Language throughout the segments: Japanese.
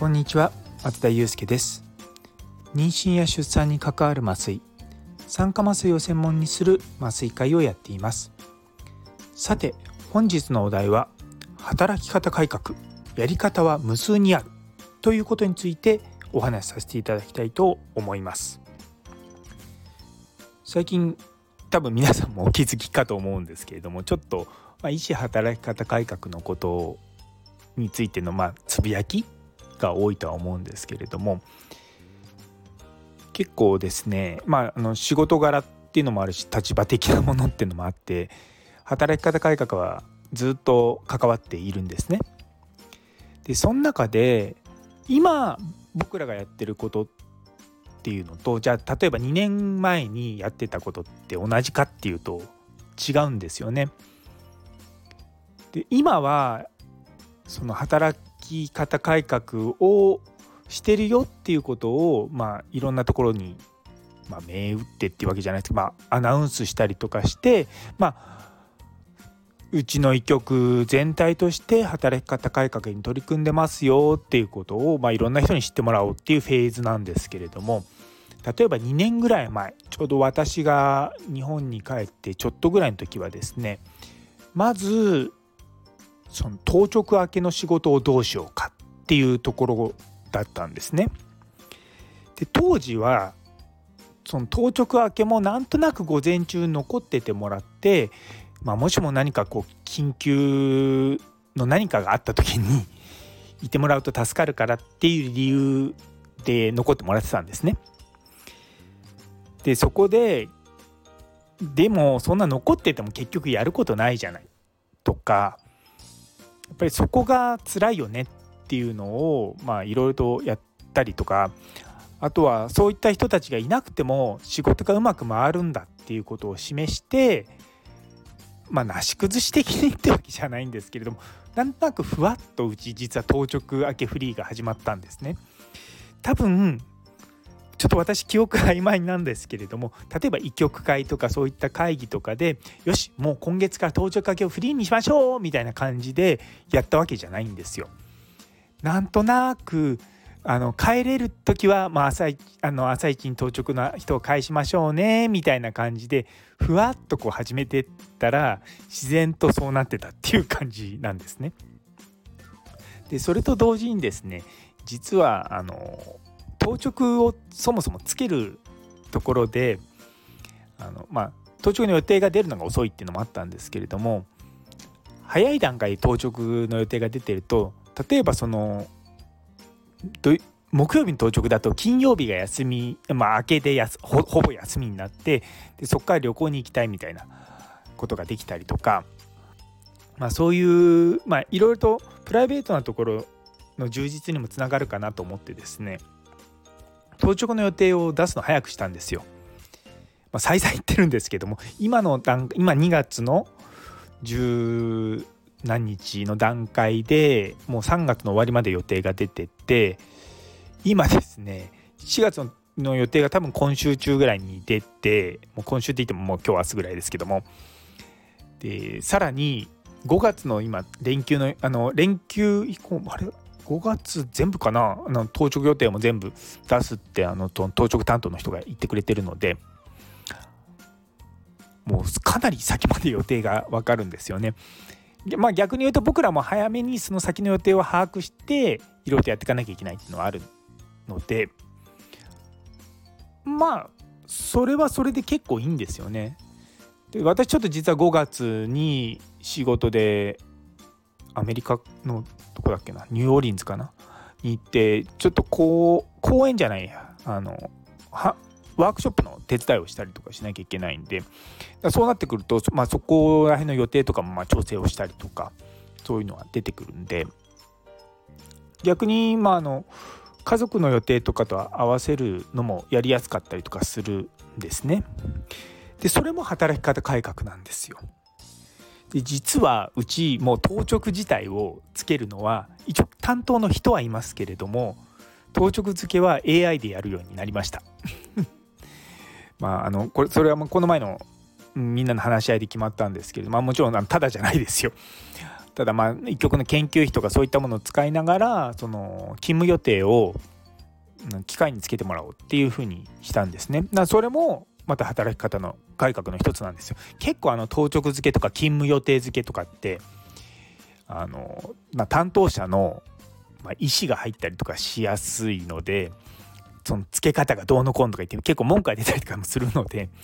こんにちは松田祐介です。妊娠や出産に関わる麻酔酸化麻酔を専門にする麻酔会をやっています。さて本日のお題は働き方改革やり方は無数にあるということについてお話しさせていただきたいと思います。最近多分皆さんもお気づきかと思うんですけれどもちょっと、まあ、医師働き方改革のことについてのまあつぶやきが多いとは思うんですけれども結構ですねまああの仕事柄っていうのもあるし立場的なものっていうのもあって働き方改革はずっと関わっているんですね。でその中で今僕らがやってることっていうのとじゃあ例えば2年前にやってたことって同じかっていうと違うんですよね。で今はその働き方改革をしてるよっていうことをまあいろんなところにまあ銘打ってっていうわけじゃないですけどまあアナウンスしたりとかしてまあうちの医局全体として働き方改革に取り組んでますよっていうことを、まあ、いろんな人に知ってもらおうっていうフェーズなんですけれども例えば2年ぐらい前ちょうど私が日本に帰ってちょっとぐらいの時はですねまずその当直明けの仕事をどうしようかっていうところだったんですね。で当時はその当直明けもなんとなく午前中残っててもらってまあ、もしも何かこう緊急の何かがあった時にいてもらうと助かるからっていう理由で残ってもらってたんですね。でそこででもそんな残ってても結局やることないじゃないとかっぱりそこが辛いよねっていうのをまあいろいろとやったりとかあとはそういった人たちがいなくても仕事がうまく回るんだっていうことを示してまあ、なし崩し的にってわけじゃないんですけれどもなんとなくふわっとうち実は当直明けフリーが始まったんですね。多分ちょっと私記憶曖昧なんですけれども例えば医局会とかそういった会議とかでよしもう今月から当直明けをフリーにしましょうみたいな感じでやったわけじゃないんですよ。なんとなくあの帰れる時は、まあ、朝あの朝一に当直の人を返しましょうねみたいな感じでふわっとこう始めてったら自然とそうなってたっていう感じなんですね。でそれと同時にですね実はあの当直をそもそもつけるところであの、まあ、当直の予定が出るのが遅いっていうのもあったんですけれども早い段階で当直の予定が出てると例えばその木曜日の当直だと金曜日が休み、まあ、明けでやすほぼ休みになってでそこから旅行に行きたいみたいなことができたりとか、まあ、そういうまあいろいろとプライベートなところの充実にもつながるかなと思ってですね当直の予定を出すの早くしたんですよ。まあ、再々言ってるんですけども今の段今2月の10何日の段階でもう3月の終わりまで予定が出てて今ですね4月の予定が多分今週中ぐらいに出てもう今週って言ってももう今日明日ぐらいですけどもでさらに5月の今連休のあの連休以降あれ？5月全部かな？あの当直予定も全部出すってあの当直担当の人が言ってくれてるのでもうかなり先まで予定が分かるんですよね。まあ、逆に言うと僕らも早めにその先の予定を把握していろいろとやっていかなきゃいけないっていうのはあるのでまあそれはそれで結構いいんですよね。で私ちょっと実は5月に仕事でアメリカのどこだっけな？ニューオーリンズかな？に行ってちょっとこう公演じゃないや。あのはワークショップの手伝いをしたりとかしなきゃいけないんで。そうなってくると、まあ、そこら辺の予定とかもま調整をしたりとかそういうのが出てくるんで。逆にまああの家族の予定とかと合わせるのもやりやすかったりとかするんですね。でそれも働き方改革なんですよ。で実はうちもう当直自体をつけるのは一応担当の人はいますけれども当直付けは AI でやるようになりました。まああのこれそれはもうこの前のみんなの話し合いで決まったんですけどまあもちろんただじゃないですよ。ただまあ一局の研究費とかそういったものを使いながらその勤務予定を機械につけてもらおうっていうふうにしたんですね。それもまた働き方の改革の一つなんですよ。結構あの当直付けとか勤務予定付けとかってあの、まあ、担当者の、まあ、意思が入ったりとかしやすいのでその付け方がどうのこうのとか言って結構文句が出たりとかもするので。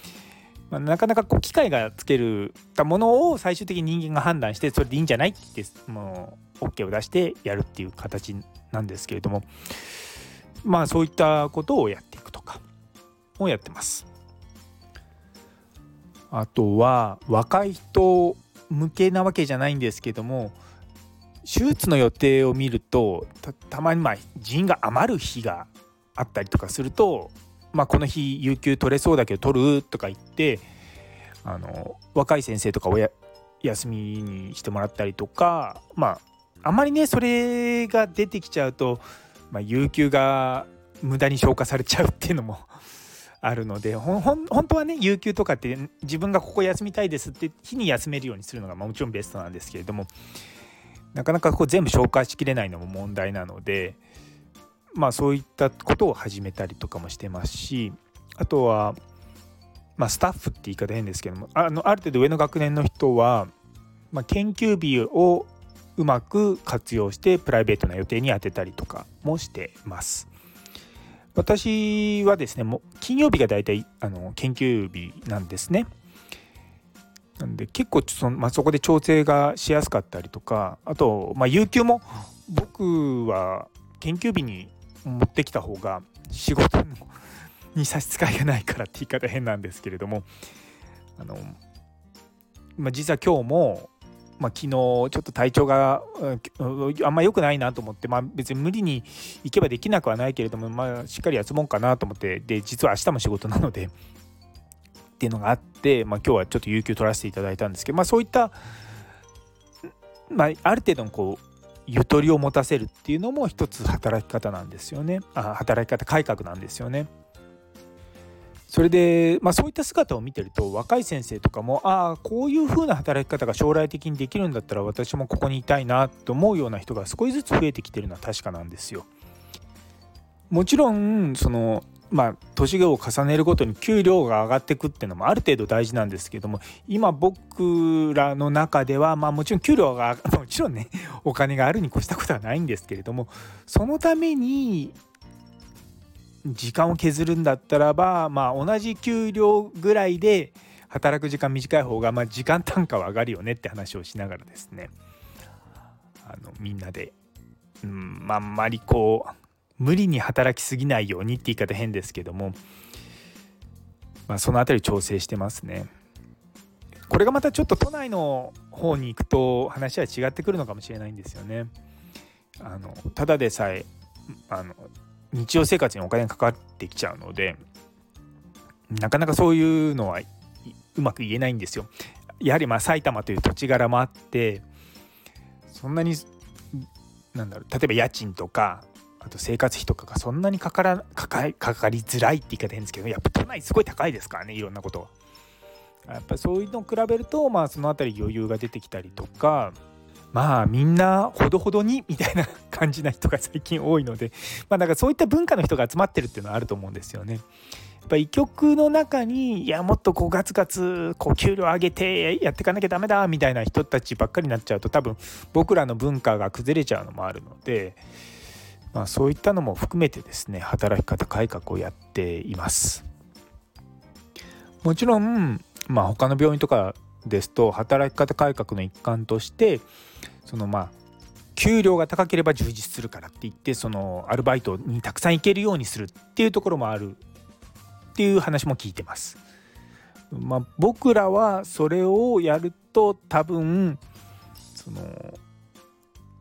まあ、なかなかこう機械がつけるたものを最終的に人間が判断してそれでいいんじゃないってもう OK を出してやるっていう形なんですけれどもまあそういったことをやっていくとかをやってます。あとは若い人向けなわけじゃないんですけども手術の予定を見るとたまにまあ人員が余る日があったりとかすると、まあ、この日有給取れそうだけど取るとか言ってあの若い先生とかおや休みにしてもらったりとかまああまりねそれが出てきちゃうと、まあ、有給が無駄に消化されちゃうっていうのもあるのでほ本当はね有給とかって自分がここ休みたいですって日に休めるようにするのがもちろんベストなんですけれどもなかなかこう全部紹介しきれないのも問題なのでまあそういったことを始めたりとかもしてますしあとはまあスタッフって言い方変ですけどもあのある程度上の学年の人は、まあ、研究日をうまく活用してプライベートな予定に当てたりとかもしてます。私はですねもう金曜日が大体あの研究日なんですね。なんで結構その、まあ、そこで調整がしやすかったりとかあと、まあ、有給も僕は研究日に持ってきた方が仕事に差し支えがないからって言い方変なんですけれどもあの、まあ、実は今日もまあ、昨日ちょっと体調があんま良くないなと思って、まあ、別に無理に行けばできなくはないけれども、まあ、しっかり休もうかなと思ってで実は明日も仕事なのでっていうのがあって、まあ、今日はちょっと有給取らせていただいたんですけど、まあ、そういった、まあ、ある程度のこうゆとりを持たせるっていうのも一つ働き方なんですよねあ働き方改革なんですよね。それで、まあ、そういった姿を見てると若い先生とかもああこういう風な働き方が将来的にできるんだったら私もここにいたいなと思うような人が少しずつ増えてきてるのは確かなんですよ。もちろんそのまあ、年を重ねるごとに給料が上がっていくっていうのもある程度大事なんですけども今僕らの中では、まあ、もちろん給料がもちろんねお金があるに越したことはないんですけれどもそのために時間を削るんだったらば、まあ、同じ給料ぐらいで働く時間短い方が、まあ、時間単価は上がるよねって話をしながらですねあのみんなで、うんあんまりこう無理に働きすぎないようにって言い方変ですけども、まあ、その辺り調整してますね。これがまたちょっと都内の方に行くと話は違ってくるのかもしれないんですよね。あのただでさえあの日常生活にお金がかかってきちゃうのでなかなかそういうのはうまく言えないんですよ。やはりまあ埼玉という土地柄もあってそんなになんだろう例えば家賃とかあと生活費とかがそんなにかからかかかかりづらいって言い方変ですけどやっぱ都内すごい高いですからねいろんなことは。やっぱそういうのを比べるとまあその辺り余裕が出てきたりとかまあみんなほどほどにみたいな感じな人が最近多いのでまあだかそういった文化の人が集まってるっていうのはあると思うんですよね。やっぱ医局の中にいやもっとこうガツガツこう給料上げてやっていかなきゃダメだみたいな人たちばっかりになっちゃうと多分僕らの文化が崩れちゃうのもあるので、まあ、そういったのも含めてですね働き方改革をやっています。もちろん、まあ、他の病院とかですと働き方改革の一環としてそのまあ給料が高ければ充実するからって言ってそのアルバイトにたくさん行けるようにするっていうところもあるっていう話も聞いてます。まあ、僕らはそれをやると多分その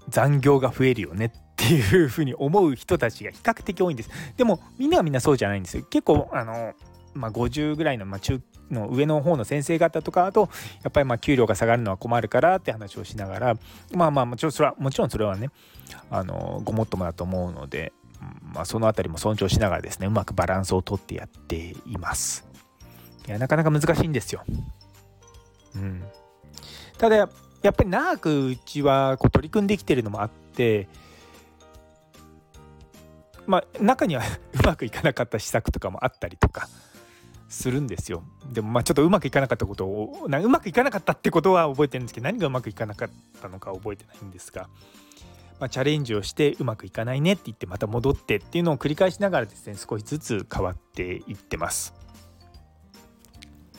残業が増えるよねっていうふうに思う人たちが比較的多いんです。でもみんなはみんなそうじゃないんですよ。結構あの、まあ、50ぐらいの、まあ、中の上の方の先生方とかだとやっぱりまあ給料が下がるのは困るからって話をしながらまあまあもちろんそれはもちろんそれはねあのごもっともだと思うので、まあ、その辺りも尊重しながらですねうまくバランスをとってやっています。いやなかなか難しいんですよ。うん、ただややっぱり長くうちはこう取り組んできてるのもあってまあ中にはうまくいかなかった施策とかもあったりとかするんですよでもまあちょっとうまくいかなかったことをなうまくいかなかったってことは覚えてるんですけど何がうまくいかなかったのか覚えてないんですが、まあ、チャレンジをしてうまくいかないねって言ってまた戻ってっていうのを繰り返しながらですね少しずつ変わっていってます。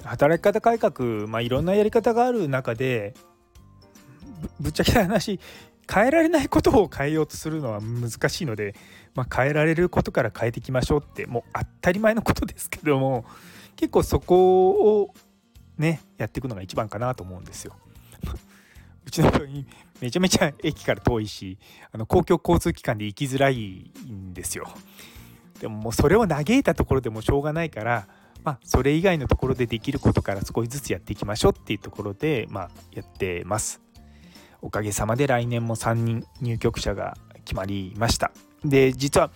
働き方改革、まあ、いろんなやり方がある中でぶっちゃけた話変えられないことを変えようとするのは難しいので、まあ、変えられることから変えていきましょうってもう当たり前のことですけども結構そこをねやっていくのが一番かなと思うんですよ。うちの病院めちゃめちゃ駅から遠いしあの公共交通機関で行きづらいんですよ。でももうそれを嘆いたところでもしょうがないからまあ、それ以外のところでできることから少しずつやっていきましょうっていうところで、まあ、やってます。おかげさまで来年も3人入局者が決まりました。で実は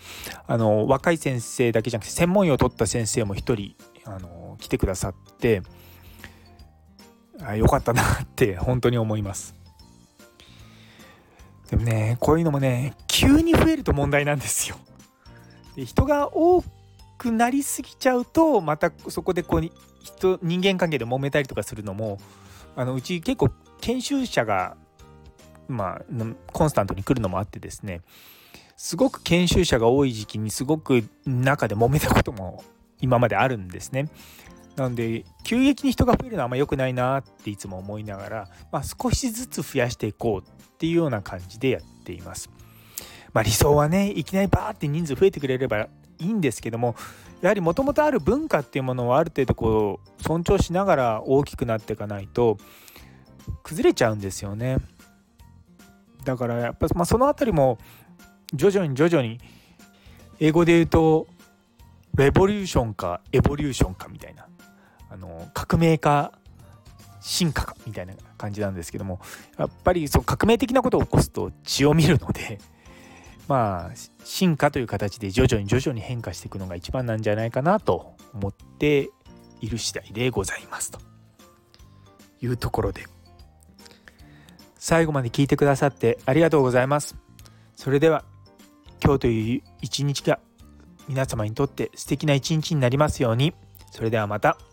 あの若い先生だけじゃなくて専門医を取った先生も1人あの来てくださってあよかったなって本当に思います。でもねこういうのもね急に増えると問題なんですよ。で人が多くなりすぎちゃうとまたそこでこう人人間関係で揉めたりとかするのもあのうち結構研修者がまあコンスタントに来るのもあってですねすごく研修者が多い時期にすごく中で揉めたことも今まであるんですね。なので急激に人が増えるのはあんま良くないなっていつも思いながら、まあ、少しずつ増やしていこうっていうような感じでやっています。まあ、理想はねいきなりバーって人数増えてくれればいいんですけどもやはりもともとある文化っていうものをある程度こう尊重しながら大きくなっていかないと崩れちゃうんですよね。だからやっぱ、まあ、その辺りも徐々に徐々に英語で言うとレボリューションかエボリューションかみたいなあの革命か進化かみたいな感じなんですけどもやっぱりその革命的なことを起こすと血を見るので まあ進化という形で徐々に徐々に変化していくのが一番なんじゃないかなと思っている次第でございますと。いうところで。最後まで聞いてくださってありがとうございます。それでは今日という一日が皆様にとって素敵な一日になりますようにそれではまた。